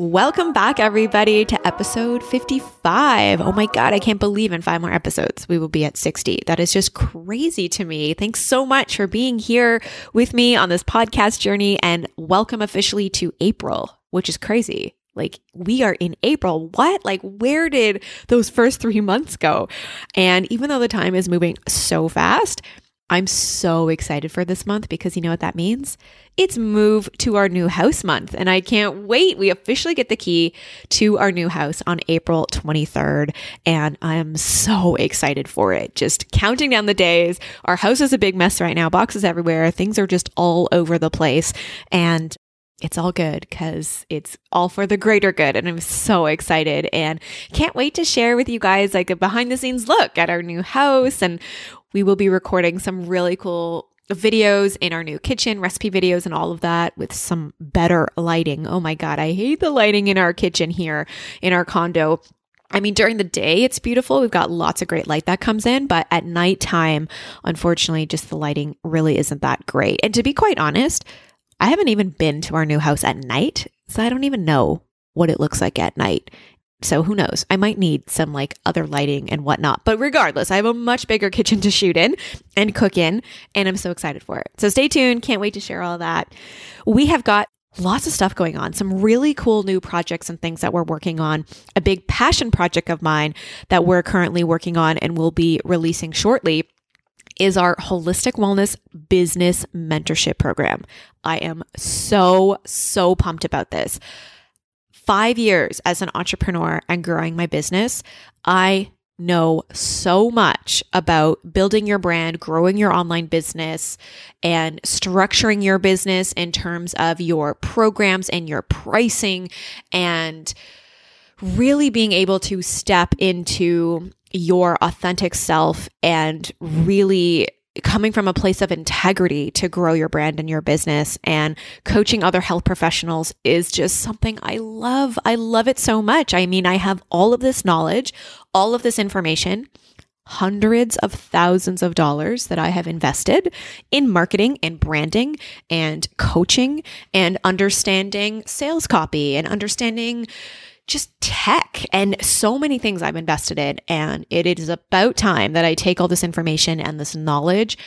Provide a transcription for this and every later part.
Welcome back, everybody, to episode 55. Oh my God, I can't believe in five more episodes we will be at 60. That is just crazy to me. Thanks so much for being here with me on this podcast journey and welcome officially to April, which is crazy. Like, we are in April. What? Like, where did those first three months go? And even though the time is moving so fast, I'm so excited for this month because you know what that means? It's move to our new house month. And I can't wait. We officially get the key to our new house on April 23rd. And I'm so excited for it. Just counting down the days. Our house is a big mess right now, boxes everywhere. Things are just all over the place. And it's all good because it's all for the greater good. And I'm so excited and can't wait to share with you guys like a behind the scenes look at our new house and we will be recording some really cool videos in our new kitchen, recipe videos, and all of that with some better lighting. Oh my God, I hate the lighting in our kitchen here in our condo. I mean, during the day, it's beautiful. We've got lots of great light that comes in, but at nighttime, unfortunately, just the lighting really isn't that great. And to be quite honest, I haven't even been to our new house at night, so I don't even know what it looks like at night. So who knows? I might need some like other lighting and whatnot. But regardless, I have a much bigger kitchen to shoot in and cook in, and I'm so excited for it. So stay tuned. Can't wait to share all that. We have got lots of stuff going on, some really cool new projects and things that we're working on. A big passion project of mine that we're currently working on and will be releasing shortly is our holistic wellness business mentorship program. I am so, so pumped about this five years as an entrepreneur and growing my business, I know so much about building your brand, growing your online business, and structuring your business in terms of your programs and your pricing and really being able to step into your authentic self and really coming from a place of integrity to grow your brand and your business and coaching other health professionals is just something I love. I love it so much. I mean, I have all of this knowledge, all of this information, hundreds of thousands of dollars that I have invested in marketing and branding and coaching and understanding sales copy and understanding just tech and so many things I've invested in. And it is about time that I take all this information and this knowledge,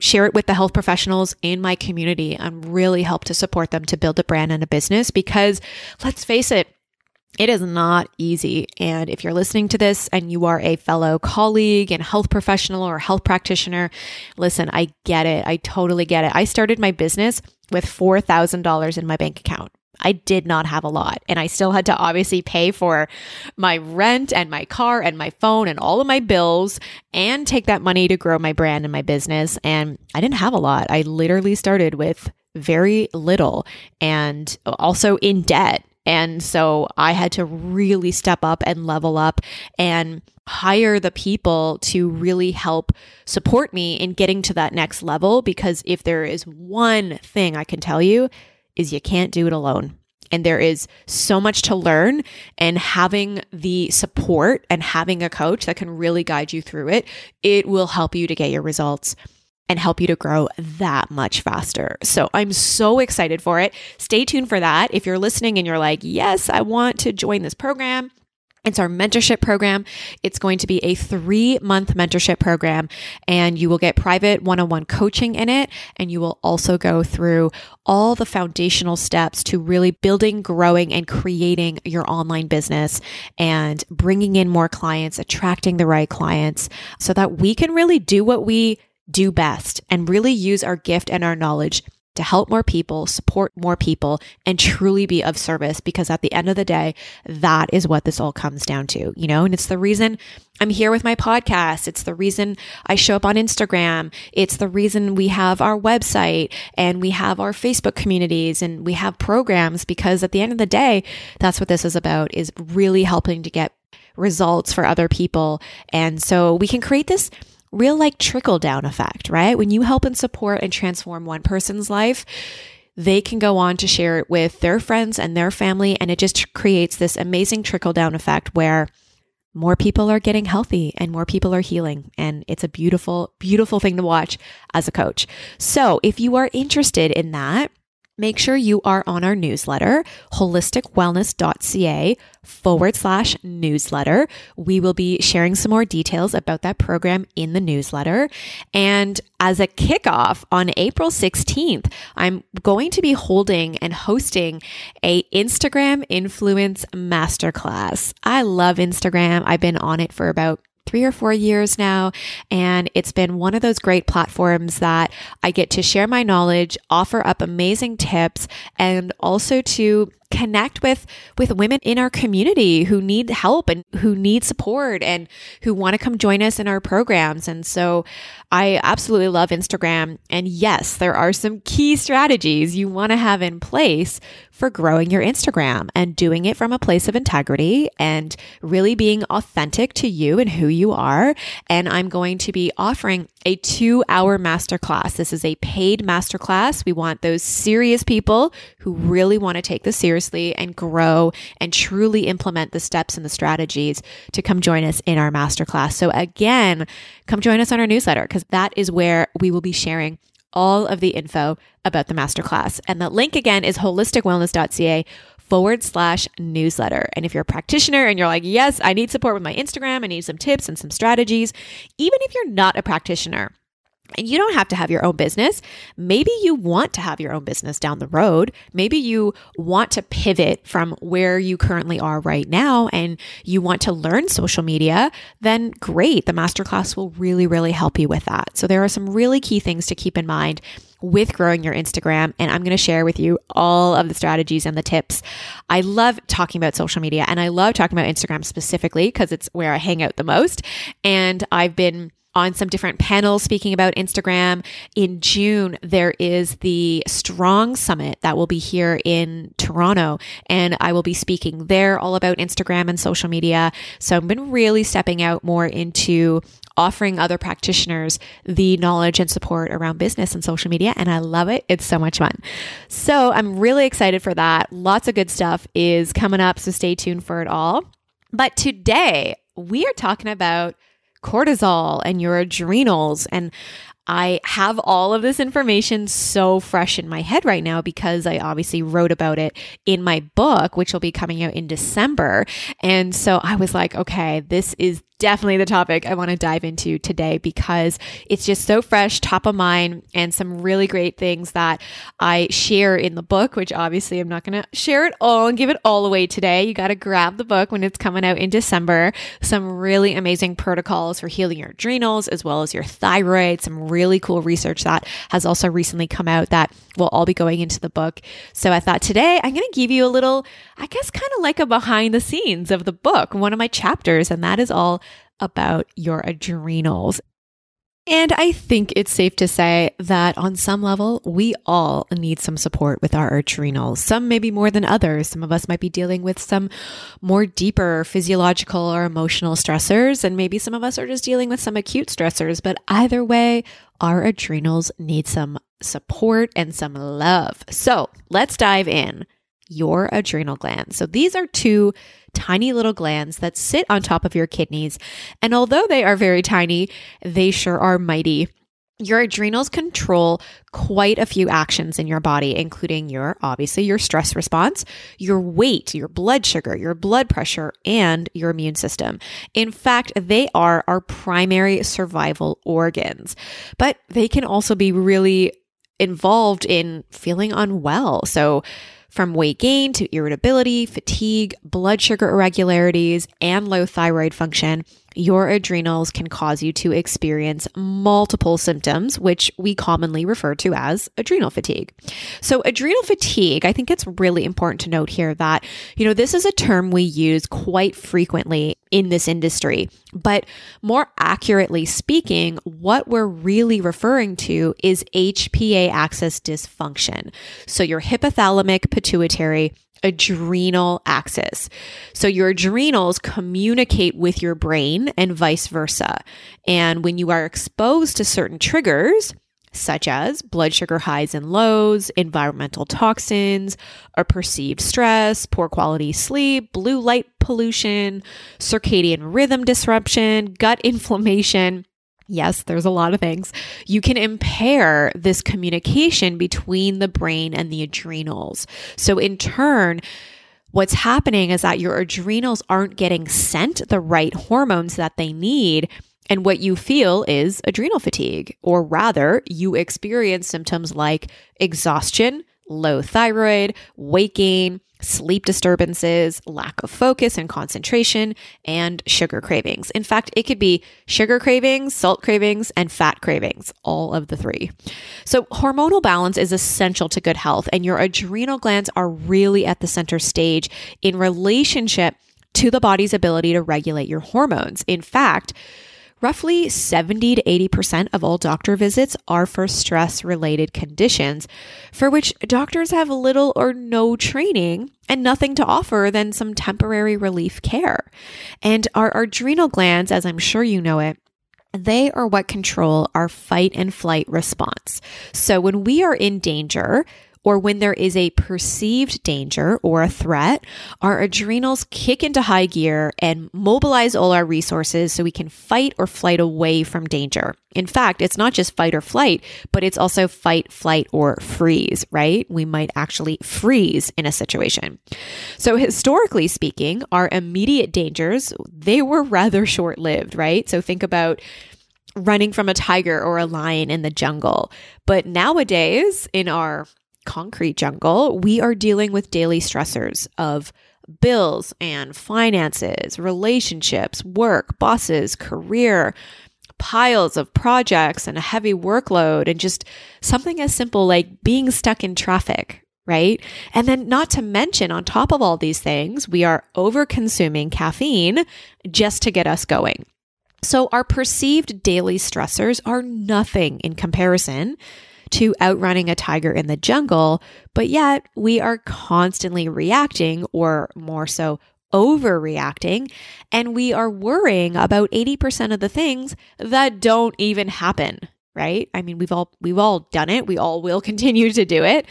share it with the health professionals in my community, and really help to support them to build a brand and a business. Because let's face it, it is not easy. And if you're listening to this and you are a fellow colleague and health professional or health practitioner, listen, I get it. I totally get it. I started my business with $4,000 in my bank account. I did not have a lot. And I still had to obviously pay for my rent and my car and my phone and all of my bills and take that money to grow my brand and my business. And I didn't have a lot. I literally started with very little and also in debt. And so I had to really step up and level up and hire the people to really help support me in getting to that next level. Because if there is one thing I can tell you, is you can't do it alone. And there is so much to learn, and having the support and having a coach that can really guide you through it, it will help you to get your results and help you to grow that much faster. So I'm so excited for it. Stay tuned for that. If you're listening and you're like, yes, I want to join this program, it's our mentorship program. It's going to be a three month mentorship program, and you will get private one on one coaching in it. And you will also go through all the foundational steps to really building, growing, and creating your online business and bringing in more clients, attracting the right clients so that we can really do what we do best and really use our gift and our knowledge to help more people, support more people, and truly be of service. Because at the end of the day, that is what this all comes down to, you know? And it's the reason I'm here with my podcast. It's the reason I show up on Instagram. It's the reason we have our website and we have our Facebook communities and we have programs because at the end of the day, that's what this is about is really helping to get results for other people. And so we can create this real like trickle down effect, right? When you help and support and transform one person's life, they can go on to share it with their friends and their family. And it just creates this amazing trickle down effect where more people are getting healthy and more people are healing. And it's a beautiful, beautiful thing to watch as a coach. So if you are interested in that, make sure you are on our newsletter, holisticwellness.ca forward slash newsletter. We will be sharing some more details about that program in the newsletter. And as a kickoff on April 16th, I'm going to be holding and hosting a Instagram influence masterclass. I love Instagram. I've been on it for about three or four years now. And it's been one of those great platforms that I get to share my knowledge, offer up amazing tips, and also to connect with with women in our community who need help and who need support and who want to come join us in our programs. And so I absolutely love Instagram. And yes there are some key strategies you want to have in place for growing your Instagram and doing it from a place of integrity and really being authentic to you and who you are. And I'm going to be offering a 2-hour masterclass. This is a paid masterclass. We want those serious people who really want to take this seriously and grow and truly implement the steps and the strategies to come join us in our masterclass. So, again, come join us on our newsletter because that is where we will be sharing all of the info about the masterclass. And the link again is holisticwellness.ca forward slash newsletter. And if you're a practitioner and you're like, yes, I need support with my Instagram, I need some tips and some strategies, even if you're not a practitioner, and you don't have to have your own business. Maybe you want to have your own business down the road. Maybe you want to pivot from where you currently are right now and you want to learn social media. Then great. The masterclass will really, really help you with that. So there are some really key things to keep in mind with growing your Instagram. And I'm going to share with you all of the strategies and the tips. I love talking about social media and I love talking about Instagram specifically because it's where I hang out the most. And I've been on some different panels speaking about Instagram. In June, there is the Strong Summit that will be here in Toronto, and I will be speaking there all about Instagram and social media. So I've been really stepping out more into offering other practitioners the knowledge and support around business and social media. And I love it. It's so much fun. So I'm really excited for that. Lots of good stuff is coming up. So stay tuned for it all. But today we are talking about cortisol and your adrenals. And I have all of this information so fresh in my head right now because I obviously wrote about it in my book, which will be coming out in December. And so I was like, okay, this is definitely the topic I want to dive into today because it's just so fresh, top of mind, and some really great things that I share in the book, which obviously I'm not going to share it all and give it all away today. You got to grab the book when it's coming out in December. Some really amazing protocols for healing your adrenals as well as your thyroid, some really cool research that has also recently come out that will all be going into the book. So I thought today I'm going to give you a little, I guess, kind of like a behind the scenes of the book, one of my chapters, and that is all about your adrenals. And I think it's safe to say that on some level, we all need some support with our adrenals. Some maybe more than others. Some of us might be dealing with some more deeper physiological or emotional stressors, and maybe some of us are just dealing with some acute stressors. But either way, our adrenals need some support and some love. So let's dive in. Your adrenal glands. So these are two tiny little glands that sit on top of your kidneys. And although they are very tiny, they sure are mighty. Your adrenals control quite a few actions in your body, including your, obviously, your stress response, your weight, your blood sugar, your blood pressure, and your immune system. In fact, they are our primary survival organs, but they can also be really involved in feeling unwell. So, from weight gain to irritability, fatigue, blood sugar irregularities, and low thyroid function, your adrenals can cause you to experience multiple symptoms, which we commonly refer to as adrenal fatigue. So, adrenal fatigue, I think it's really important to note here that, you know, this is a term we use quite frequently in this industry. But more accurately speaking, what we're really referring to is HPA axis dysfunction. So, your hypothalamic pituitary adrenal axis. So your adrenals communicate with your brain and vice versa. And when you are exposed to certain triggers, such as blood sugar highs and lows, environmental toxins, or perceived stress, poor quality sleep, blue light pollution, circadian rhythm disruption, gut inflammation, Yes, there's a lot of things. You can impair this communication between the brain and the adrenals. So, in turn, what's happening is that your adrenals aren't getting sent the right hormones that they need. And what you feel is adrenal fatigue, or rather, you experience symptoms like exhaustion, low thyroid, weight gain, sleep disturbances, lack of focus and concentration, and sugar cravings. In fact, it could be sugar cravings, salt cravings, and fat cravings, all of the three. So, hormonal balance is essential to good health, and your adrenal glands are really at the center stage in relationship to the body's ability to regulate your hormones. In fact, Roughly 70 to 80% of all doctor visits are for stress related conditions for which doctors have little or no training and nothing to offer than some temporary relief care. And our adrenal glands, as I'm sure you know it, they are what control our fight and flight response. So when we are in danger, or when there is a perceived danger or a threat, our adrenals kick into high gear and mobilize all our resources so we can fight or flight away from danger. In fact, it's not just fight or flight, but it's also fight, flight, or freeze, right? We might actually freeze in a situation. So historically speaking, our immediate dangers, they were rather short-lived, right? So think about running from a tiger or a lion in the jungle. But nowadays, in our concrete jungle, we are dealing with daily stressors of bills and finances, relationships, work, bosses, career, piles of projects and a heavy workload, and just something as simple like being stuck in traffic, right? And then, not to mention, on top of all these things, we are over consuming caffeine just to get us going. So, our perceived daily stressors are nothing in comparison to outrunning a tiger in the jungle, but yet we are constantly reacting, or more so, overreacting, and we are worrying about 80% of the things that don't even happen, right? I mean, we've all we've all done it. We all will continue to do it.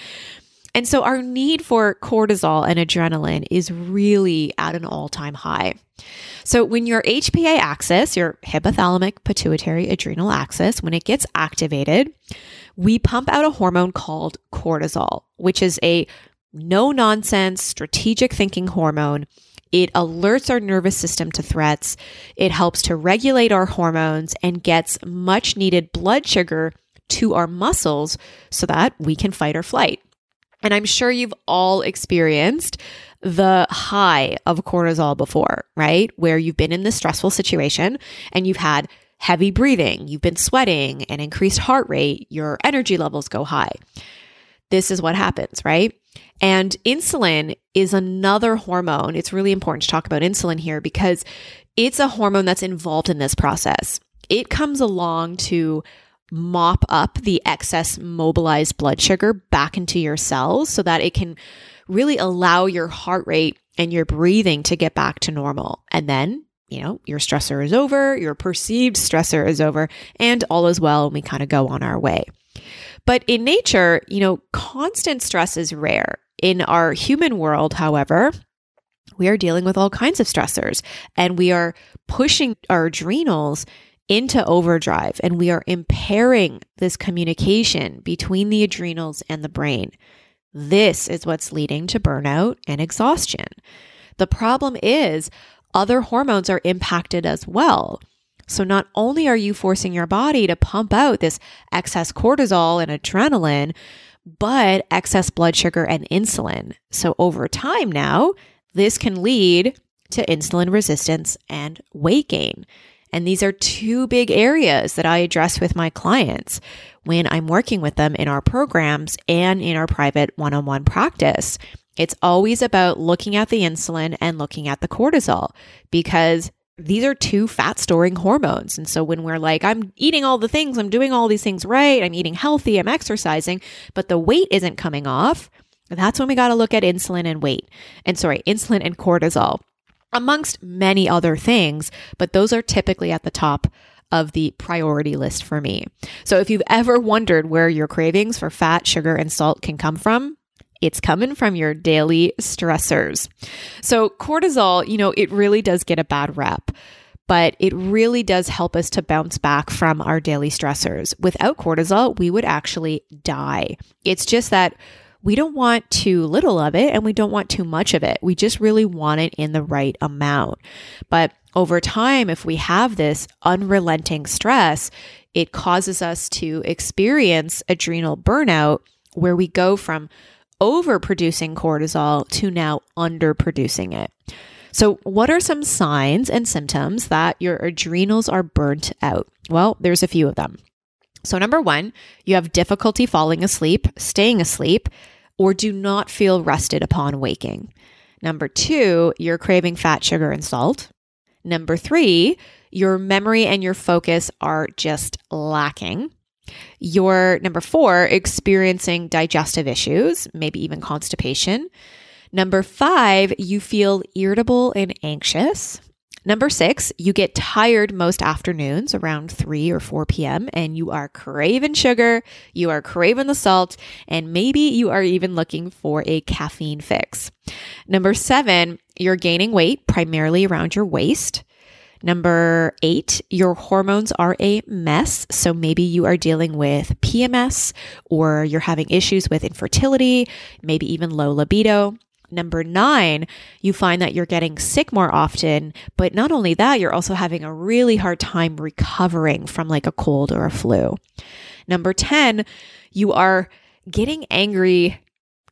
And so our need for cortisol and adrenaline is really at an all-time high. So when your HPA axis, your hypothalamic pituitary adrenal axis, when it gets activated, we pump out a hormone called cortisol, which is a no nonsense strategic thinking hormone. It alerts our nervous system to threats. It helps to regulate our hormones and gets much needed blood sugar to our muscles so that we can fight or flight. And I'm sure you've all experienced the high of cortisol before, right? Where you've been in this stressful situation and you've had heavy breathing, you've been sweating, and increased heart rate, your energy levels go high. This is what happens, right? And insulin is another hormone. It's really important to talk about insulin here because it's a hormone that's involved in this process. It comes along to mop up the excess mobilized blood sugar back into your cells so that it can really allow your heart rate and your breathing to get back to normal. And then you know, your stressor is over, your perceived stressor is over, and all is well, and we kind of go on our way. But in nature, you know, constant stress is rare. In our human world, however, we are dealing with all kinds of stressors and we are pushing our adrenals into overdrive and we are impairing this communication between the adrenals and the brain. This is what's leading to burnout and exhaustion. The problem is other hormones are impacted as well. So, not only are you forcing your body to pump out this excess cortisol and adrenaline, but excess blood sugar and insulin. So, over time now, this can lead to insulin resistance and weight gain. And these are two big areas that I address with my clients when I'm working with them in our programs and in our private one on one practice. It's always about looking at the insulin and looking at the cortisol because these are two fat storing hormones. And so when we're like, I'm eating all the things, I'm doing all these things right, I'm eating healthy, I'm exercising, but the weight isn't coming off, that's when we got to look at insulin and weight. And sorry, insulin and cortisol, amongst many other things, but those are typically at the top of the priority list for me. So if you've ever wondered where your cravings for fat, sugar, and salt can come from, it's coming from your daily stressors. So, cortisol, you know, it really does get a bad rep, but it really does help us to bounce back from our daily stressors. Without cortisol, we would actually die. It's just that we don't want too little of it and we don't want too much of it. We just really want it in the right amount. But over time, if we have this unrelenting stress, it causes us to experience adrenal burnout where we go from overproducing cortisol to now underproducing it. So, what are some signs and symptoms that your adrenals are burnt out? Well, there's a few of them. So, number one, you have difficulty falling asleep, staying asleep, or do not feel rested upon waking. Number two, you're craving fat, sugar, and salt. Number three, your memory and your focus are just lacking. You're number four, experiencing digestive issues, maybe even constipation. Number five, you feel irritable and anxious. Number six, you get tired most afternoons around 3 or 4 p.m., and you are craving sugar, you are craving the salt, and maybe you are even looking for a caffeine fix. Number seven, you're gaining weight primarily around your waist. Number eight, your hormones are a mess. So maybe you are dealing with PMS or you're having issues with infertility, maybe even low libido. Number nine, you find that you're getting sick more often. But not only that, you're also having a really hard time recovering from like a cold or a flu. Number 10, you are getting angry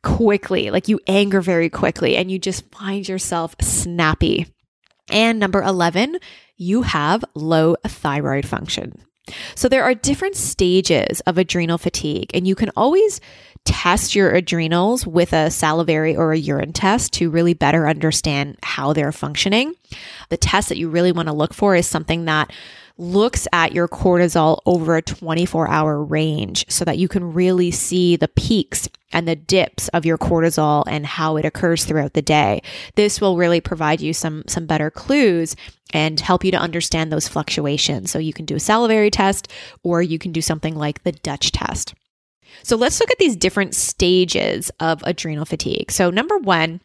quickly, like you anger very quickly and you just find yourself snappy. And number 11, you have low thyroid function. So there are different stages of adrenal fatigue, and you can always test your adrenals with a salivary or a urine test to really better understand how they're functioning. The test that you really want to look for is something that looks at your cortisol over a 24 hour range so that you can really see the peaks and the dips of your cortisol and how it occurs throughout the day. This will really provide you some some better clues and help you to understand those fluctuations. So you can do a salivary test or you can do something like the Dutch test. So let's look at these different stages of adrenal fatigue. So, number one,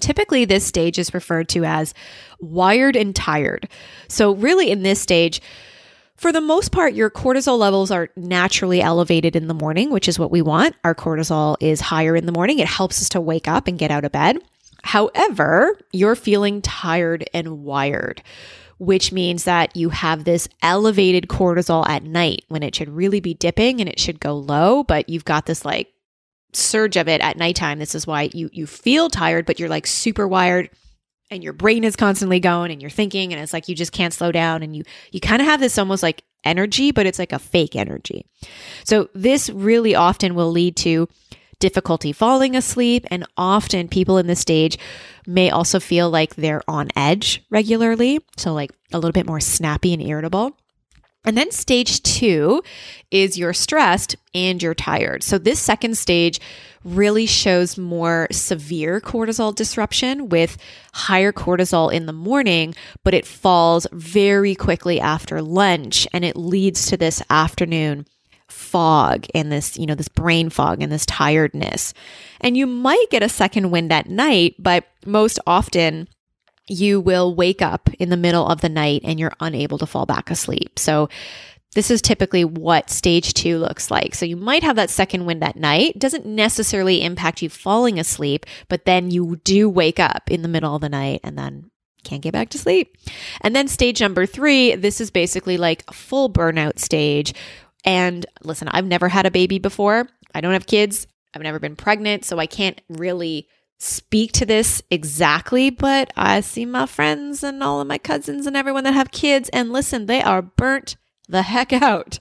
Typically, this stage is referred to as wired and tired. So, really, in this stage, for the most part, your cortisol levels are naturally elevated in the morning, which is what we want. Our cortisol is higher in the morning. It helps us to wake up and get out of bed. However, you're feeling tired and wired which means that you have this elevated cortisol at night when it should really be dipping and it should go low, but you've got this like surge of it at nighttime. This is why you you feel tired, but you're like super wired and your brain is constantly going and you're thinking and it's like you just can't slow down and you you kind of have this almost like energy, but it's like a fake energy. So this really often will lead to difficulty falling asleep. And often people in this stage may also feel like they're on edge regularly. So, like a little bit more snappy and irritable. And then stage two is you're stressed and you're tired. So, this second stage really shows more severe cortisol disruption with higher cortisol in the morning, but it falls very quickly after lunch and it leads to this afternoon fog and this, you know, this brain fog and this tiredness. And you might get a second wind at night, but most often you will wake up in the middle of the night and you're unable to fall back asleep. So this is typically what stage two looks like. So you might have that second wind at night. Doesn't necessarily impact you falling asleep, but then you do wake up in the middle of the night and then can't get back to sleep. And then stage number three, this is basically like a full burnout stage and listen, I've never had a baby before. I don't have kids. I've never been pregnant, so I can't really speak to this exactly, but I see my friends and all of my cousins and everyone that have kids, and listen, they are burnt the heck out,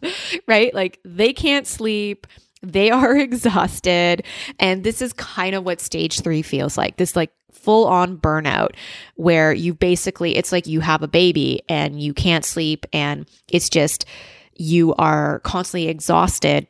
right? Like they can't sleep. They are exhausted. And this is kind of what stage three feels like this, like full on burnout, where you basically, it's like you have a baby and you can't sleep, and it's just you are constantly exhausted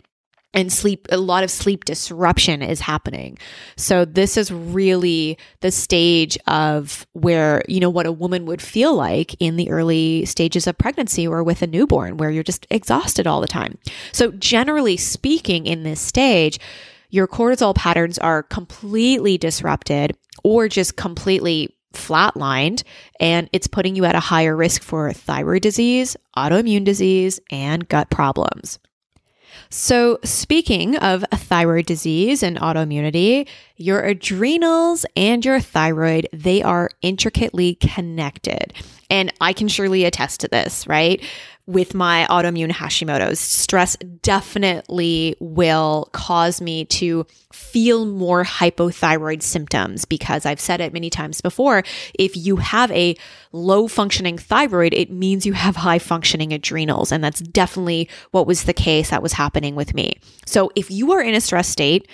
and sleep a lot of sleep disruption is happening so this is really the stage of where you know what a woman would feel like in the early stages of pregnancy or with a newborn where you're just exhausted all the time so generally speaking in this stage your cortisol patterns are completely disrupted or just completely flatlined and it's putting you at a higher risk for thyroid disease, autoimmune disease, and gut problems. So, speaking of thyroid disease and autoimmunity, your adrenals and your thyroid, they are intricately connected. And I can surely attest to this, right? With my autoimmune Hashimoto's. Stress definitely will cause me to feel more hypothyroid symptoms because I've said it many times before. If you have a low functioning thyroid, it means you have high functioning adrenals. And that's definitely what was the case that was happening with me. So if you are in a stress state,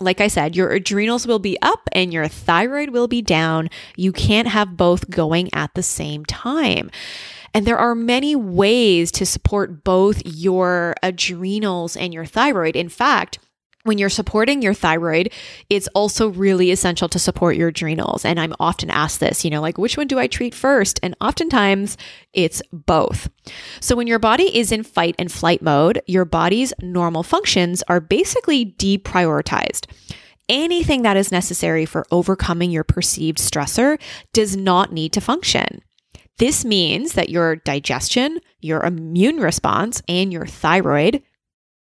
like I said, your adrenals will be up and your thyroid will be down. You can't have both going at the same time. And there are many ways to support both your adrenals and your thyroid. In fact, when you're supporting your thyroid, it's also really essential to support your adrenals. And I'm often asked this, you know, like, which one do I treat first? And oftentimes it's both. So when your body is in fight and flight mode, your body's normal functions are basically deprioritized. Anything that is necessary for overcoming your perceived stressor does not need to function. This means that your digestion, your immune response, and your thyroid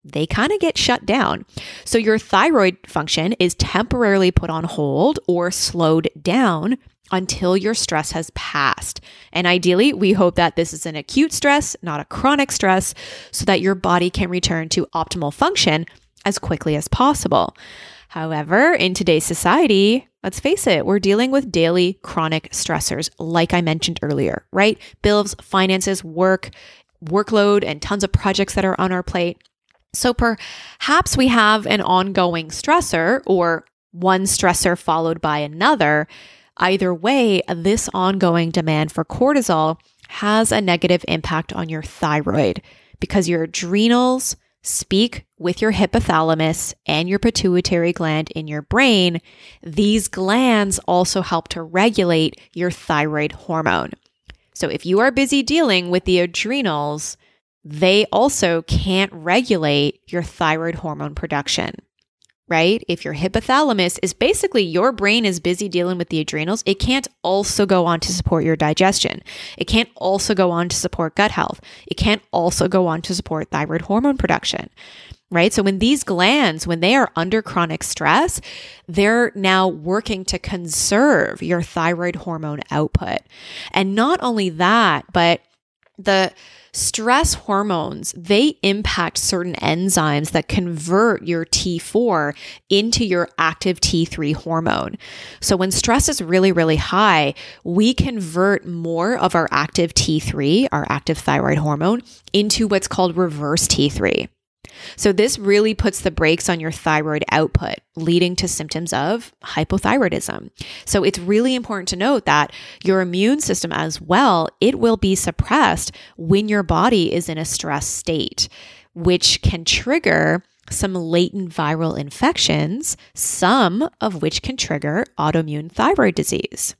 they kind of get shut down. So your thyroid function is temporarily put on hold or slowed down until your stress has passed. And ideally, we hope that this is an acute stress, not a chronic stress, so that your body can return to optimal function as quickly as possible. However, in today's society, let's face it, we're dealing with daily chronic stressors, like I mentioned earlier, right? Bills, finances, work, workload, and tons of projects that are on our plate. So perhaps we have an ongoing stressor or one stressor followed by another. Either way, this ongoing demand for cortisol has a negative impact on your thyroid because your adrenals, speak with your hypothalamus and your pituitary gland in your brain, these glands also help to regulate your thyroid hormone. So if you are busy dealing with the adrenals, they also can't regulate your thyroid hormone production right? If your hypothalamus is basically your brain is busy dealing with the adrenals, it can't also go on to support your digestion. It can't also go on to support gut health. It can't also go on to support thyroid hormone production. Right. So when these glands, when they are under chronic stress, they're now working to conserve your thyroid hormone output. And not only that, but the stress hormones, they impact certain enzymes that convert your T4 into your active T3 hormone. So when stress is really, really high, we convert more of our active T3, our active thyroid hormone, into what's called reverse T3. So, this really puts the brakes on your thyroid output, leading to symptoms of hypothyroidism. So, it's really important to note that your immune system as well, it will be suppressed when your body is in a stress state, which can trigger some latent viral infections, some of which can trigger autoimmune thyroid disease.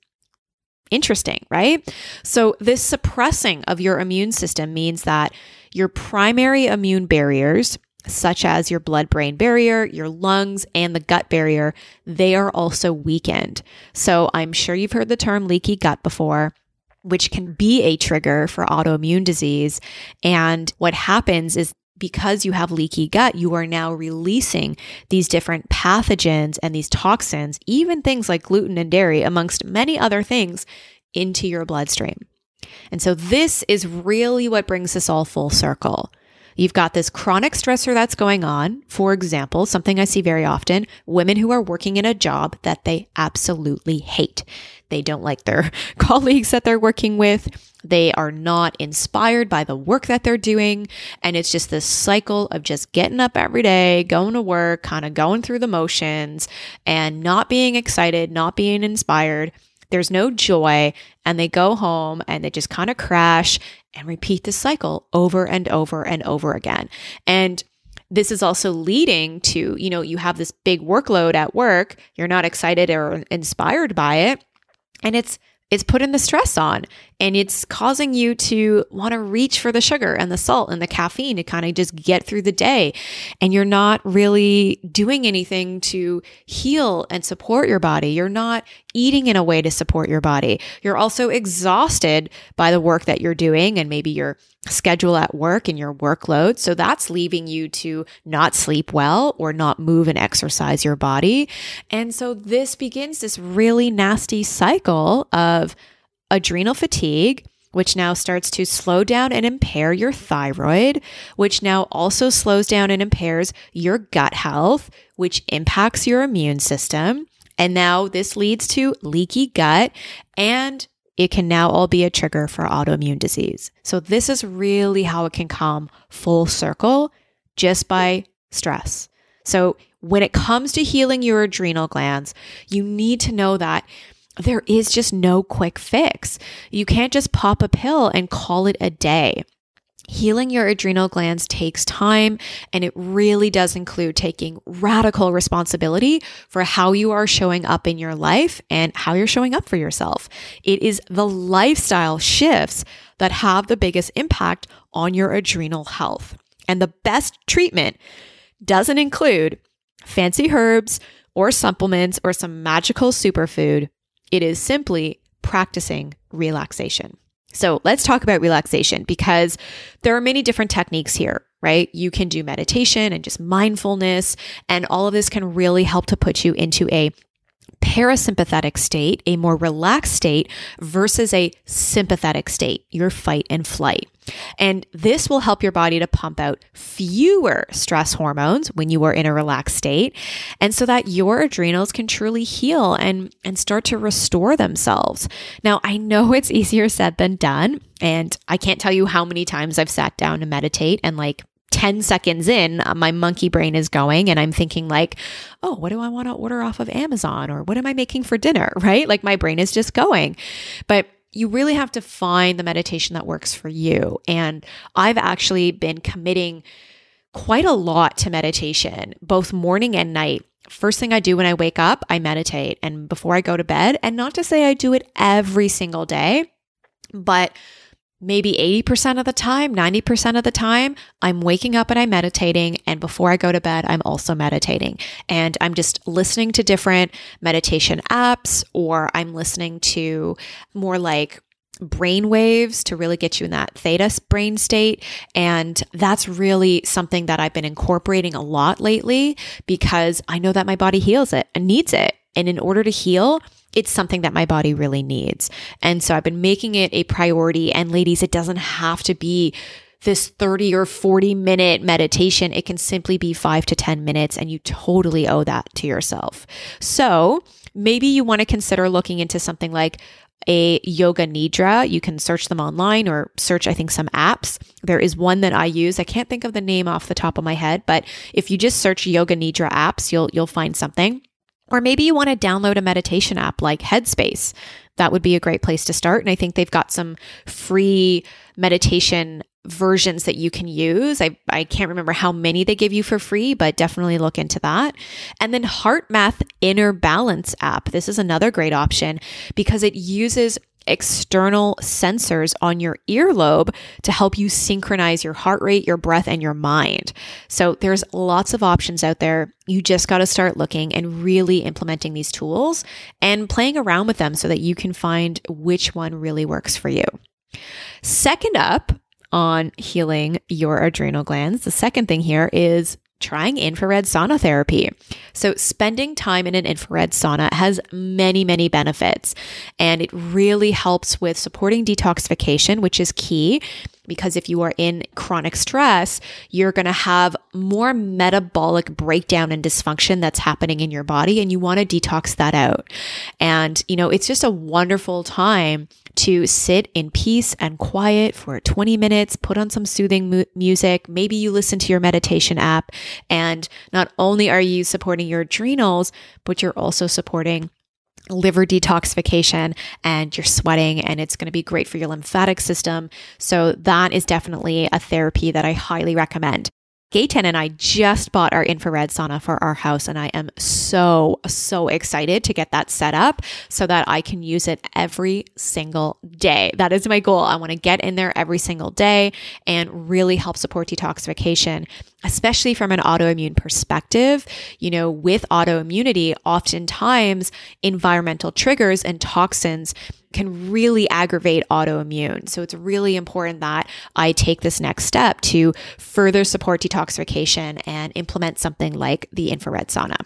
Interesting, right? So, this suppressing of your immune system means that your primary immune barriers, such as your blood brain barrier, your lungs, and the gut barrier, they are also weakened. So I'm sure you've heard the term leaky gut before. Which can be a trigger for autoimmune disease. And what happens is because you have leaky gut, you are now releasing these different pathogens and these toxins, even things like gluten and dairy, amongst many other things, into your bloodstream. And so, this is really what brings us all full circle. You've got this chronic stressor that's going on. For example, something I see very often women who are working in a job that they absolutely hate. They don't like their colleagues that they're working with. They are not inspired by the work that they're doing. And it's just this cycle of just getting up every day, going to work, kind of going through the motions and not being excited, not being inspired. There's no joy. And they go home and they just kind of crash and repeat the cycle over and over and over again. And this is also leading to, you know, you have this big workload at work, you're not excited or inspired by it, and it's it's putting the stress on and it's causing you to want to reach for the sugar and the salt and the caffeine to kind of just get through the day. And you're not really doing anything to heal and support your body. You're not eating in a way to support your body. You're also exhausted by the work that you're doing and maybe your schedule at work and your workload. So that's leaving you to not sleep well or not move and exercise your body. And so this begins this really nasty cycle of adrenal fatigue which now starts to slow down and impair your thyroid, which now also slows down and impairs your gut health, which impacts your immune system. And now this leads to leaky gut and it can now all be a trigger for autoimmune disease. So, this is really how it can come full circle just by stress. So, when it comes to healing your adrenal glands, you need to know that there is just no quick fix. You can't just pop a pill and call it a day. Healing your adrenal glands takes time, and it really does include taking radical responsibility for how you are showing up in your life and how you're showing up for yourself. It is the lifestyle shifts that have the biggest impact on your adrenal health. And the best treatment doesn't include fancy herbs or supplements or some magical superfood. It is simply practicing relaxation. So let's talk about relaxation because there are many different techniques here, right? You can do meditation and just mindfulness, and all of this can really help to put you into a parasympathetic state, a more relaxed state, versus a sympathetic state, your fight and flight. And this will help your body to pump out fewer stress hormones when you are in a relaxed state, and so that your adrenals can truly heal and, and start to restore themselves. Now, I know it's easier said than done, and I can't tell you how many times I've sat down to meditate and like 10 seconds in, uh, my monkey brain is going and I'm thinking like, "Oh, what do I want to order off of Amazon or what am I making for dinner?" right? Like my brain is just going. But you really have to find the meditation that works for you. And I've actually been committing quite a lot to meditation, both morning and night. First thing I do when I wake up, I meditate. And before I go to bed, and not to say I do it every single day, but maybe 80% of the time, 90% of the time, I'm waking up and I'm meditating. And before I go to bed, I'm also meditating. And I'm just listening to different meditation apps, or I'm listening to more like brain waves to really get you in that theta brain state. And that's really something that I've been incorporating a lot lately because I know that my body heals it and needs it. And in order to heal, it's something that my body really needs. And so I've been making it a priority. And ladies, it doesn't have to be this 30 or 40 minute meditation. It can simply be five to 10 minutes, and you totally owe that to yourself. So maybe you want to consider looking into something like a yoga nidra. You can search them online or search, I think, some apps. There is one that I use. I can't think of the name off the top of my head, but if you just search yoga nidra apps, you'll you'll find something. Or maybe you want to download a meditation app like Headspace. That would be a great place to start. And I think they've got some free meditation versions that you can use. I, I can't remember how many they give you for free, but definitely look into that. And then HeartMath Inner Balance app. This is another great option because it uses external sensors on your earlobe to help you synchronize your heart rate, your breath, and your mind. So there's lots of options out there. You just got to start looking and really implementing these tools and playing around with them so that you can find which one really works for you. Second up, on healing your adrenal glands. The second thing here is trying infrared sauna therapy. So, spending time in an infrared sauna has many, many benefits, and it really helps with supporting detoxification, which is key. because if you are in chronic stress, you're going to have more metabolic breakdown and dysfunction that's happening in your body and you want to detox that out. And, you know, it's just a wonderful time to sit in peace and quiet for 20 minutes, put on some soothing mu- music. Maybe you listen to your meditation app. And not only are you supporting your adrenals, but you're also supporting liver detoxification and you're sweating and it's going to be great for your lymphatic system. So that is definitely a therapy that I highly recommend. Gaten and I just bought our infrared sauna for our house, and I am so, so excited to get that set up so that I can use it every single day. That is my goal. I want to get in there every single day and really help support detoxification, especially from an autoimmune perspective. You know, with autoimmunity, oftentimes environmental triggers and toxins can really aggravate autoimmune. So it's really important that I take this next step to further support detoxification and implement something like the infrared sauna.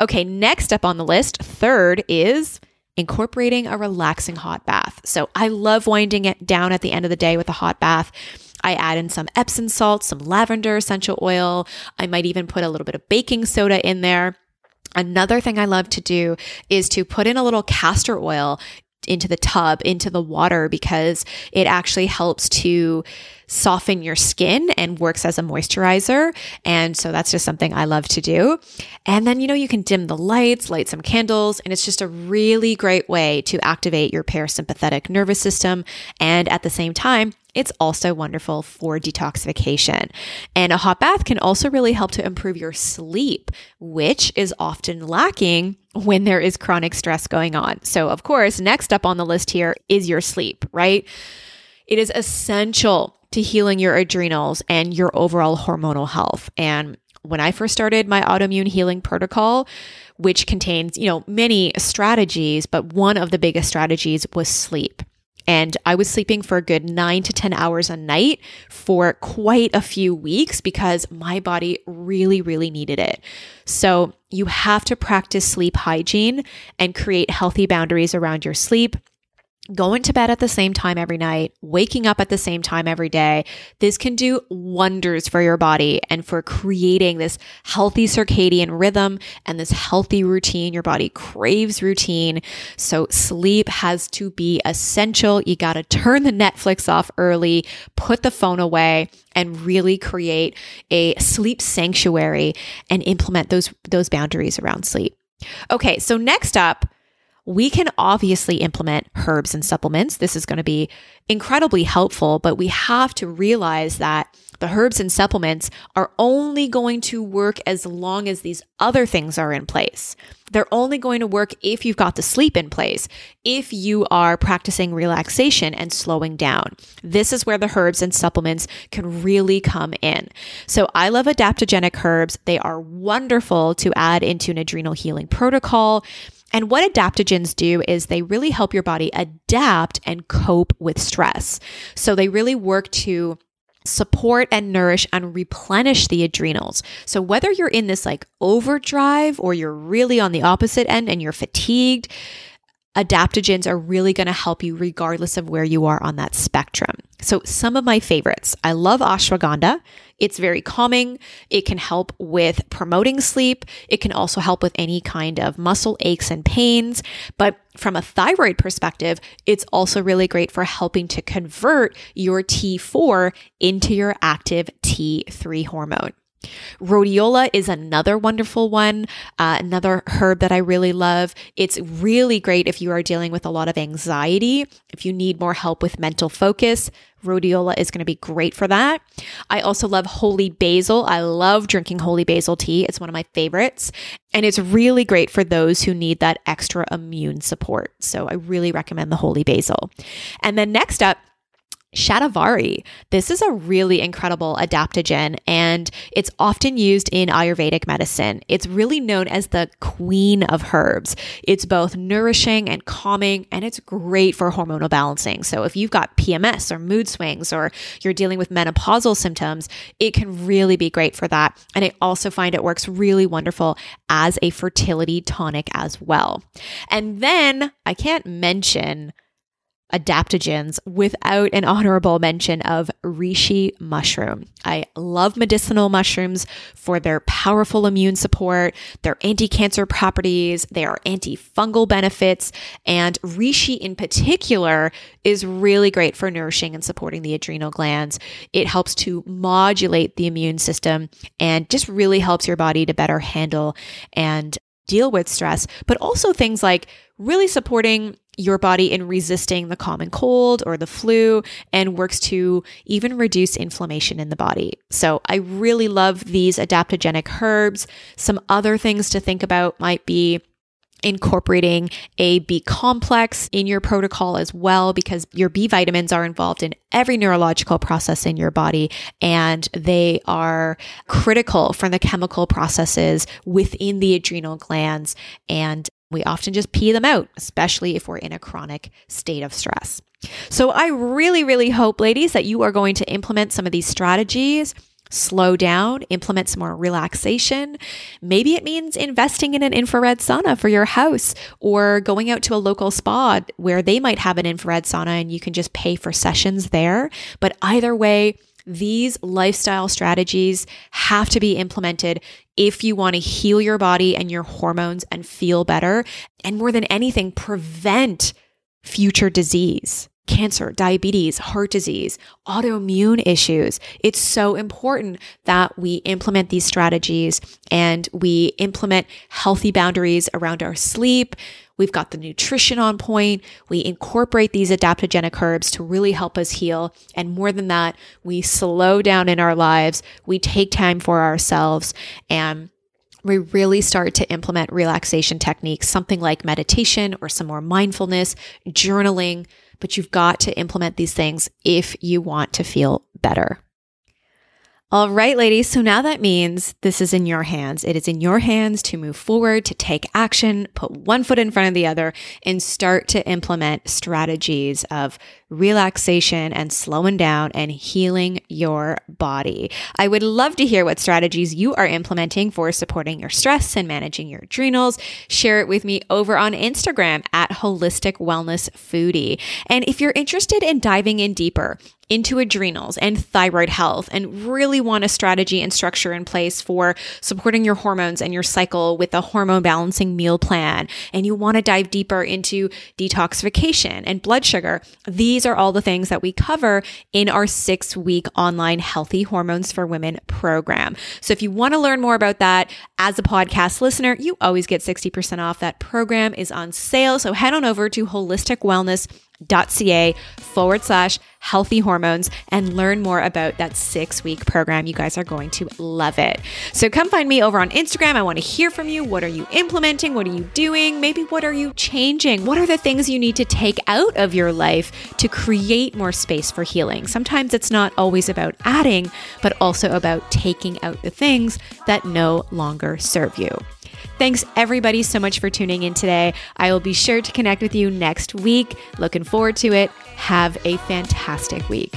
Okay, next up on the list, third is incorporating a relaxing hot bath. So I love winding it down at the end of the day with a hot bath. I add in some Epsom salt, some lavender essential oil. I might even put a little bit of baking soda in there. Another thing I love to do is to put in a little castor oil into the tub, into the water, because it actually helps to soften your skin and works as a moisturizer. And so that's just something I love to do. And then, you know, you can dim the lights, light some candles, and it's just a really great way to activate your parasympathetic nervous system. And at the same time, it's also wonderful for detoxification. And a hot bath can also really help to improve your sleep, which is often lacking when there is chronic stress going on. So, of course, next up on the list here is your sleep, right? It is essential to healing your adrenals and your overall hormonal health. And when I first started my autoimmune healing protocol, which contains, you know, many strategies, but one of the biggest strategies was sleep. And I was sleeping for a good nine to 10 hours a night for quite a few weeks because my body really, really needed it. So you have to practice sleep hygiene and create healthy boundaries around your sleep going to bed at the same time every night, waking up at the same time every day, this can do wonders for your body and for creating this healthy circadian rhythm and this healthy routine. Your body craves routine. So sleep has to be essential. You got to turn the Netflix off early, put the phone away and really create a sleep sanctuary and implement those those boundaries around sleep. Okay, so next up, we can obviously implement herbs and supplements. This is going to be incredibly helpful, but we have to realize that the herbs and supplements are only going to work as long as these other things are in place. They're only going to work if you've got the sleep in place, if you are practicing relaxation and slowing down. This is where the herbs and supplements can really come in. So I love adaptogenic herbs. They are wonderful to add into an adrenal healing protocol. And what adaptogens do is they really help your body adapt and cope with stress. So they really work to support and nourish and replenish the adrenals. So whether you're in this like overdrive or you're really on the opposite end and you're fatigued, adaptogens are really going to help you regardless of where you are on that spectrum. So, some of my favorites I love ashwagandha. It's very calming. It can help with promoting sleep. It can also help with any kind of muscle aches and pains. But from a thyroid perspective, it's also really great for helping to convert your T4 into your active T3 hormone. Rhodiola is another wonderful one, uh, another herb that I really love. It's really great if you are dealing with a lot of anxiety, if you need more help with mental focus. Rhodiola is going to be great for that. I also love holy basil. I love drinking holy basil tea. It's one of my favorites. And it's really great for those who need that extra immune support. So I really recommend the holy basil. And then next up, Shatavari. This is a really incredible adaptogen and it's often used in Ayurvedic medicine. It's really known as the queen of herbs. It's both nourishing and calming and it's great for hormonal balancing. So if you've got PMS or mood swings or you're dealing with menopausal symptoms, it can really be great for that. And I also find it works really wonderful as a fertility tonic as well. And then I can't mention adaptogens without an honorable mention of reishi mushroom. I love medicinal mushrooms for their powerful immune support, their anti-cancer properties, their antifungal benefits, and reishi in particular is really great for nourishing and supporting the adrenal glands. It helps to modulate the immune system and just really helps your body to better handle and deal with stress, but also things like really supporting your body in resisting the common cold or the flu and works to even reduce inflammation in the body. So I really love these adaptogenic herbs. Some other things to think about might be incorporating a B complex in your protocol as well, because your B vitamins are involved in every neurological process in your body and they are critical for the chemical processes within the adrenal glands. And we often just pee them out, especially if we're in a chronic state of stress. So I really, really hope, ladies, that you are going to implement some of these strategies slow down, implement some more relaxation. Maybe it means investing in an infrared sauna for your house or going out to a local spa where they might have an infrared sauna and you can just pay for sessions there. But either way, these lifestyle strategies have to be implemented if you want to heal your body and your hormones and feel better. And more than anything, prevent future disease cancer, diabetes, heart disease, autoimmune issues. It's so important that we implement these strategies and we implement healthy boundaries around our sleep. We've got the nutrition on point. We incorporate these adaptogenic herbs to really help us heal. And more than that, we slow down in our lives. We take time for ourselves and we really start to implement relaxation techniques, something like meditation or some more mindfulness, journaling, but you've got to implement these things if you want to feel better. All right, ladies. So now that means this is in your hands. It is in your hands to move forward, to take action, put one foot in front of the other, and start to implement strategies of relaxation and slowing down and healing your body. I would love to hear what strategies you are implementing for supporting your stress and managing your adrenals. Share it with me over on Instagram at Holistic Wellness Foodie. And if you're interested in diving in deeper, into adrenals and thyroid health and really want a strategy and structure in place for supporting your hormones and your cycle with a hormone balancing meal plan, and you want to dive deeper into detoxification and blood sugar, these are all the things that we cover in our six week online Healthy Hormones for Women program. So if you want to learn more about that as a podcast listener, you always get 60% off. That program is on sale. So head on over to Holistic Wellness ca forward slash healthy hormones and learn more about that six week program. You guys are going to love it. So come find me over on Instagram. I want to hear from you. What are you implementing? What are you doing? Maybe what are you changing? What are the things you need to take out of your life to create more space for healing? Sometimes it's not always about adding, but also about taking out the things that no longer serve you. Thanks everybody so much for tuning in today. I will be sure to connect with you next week. Looking forward to it. Have a fantastic week.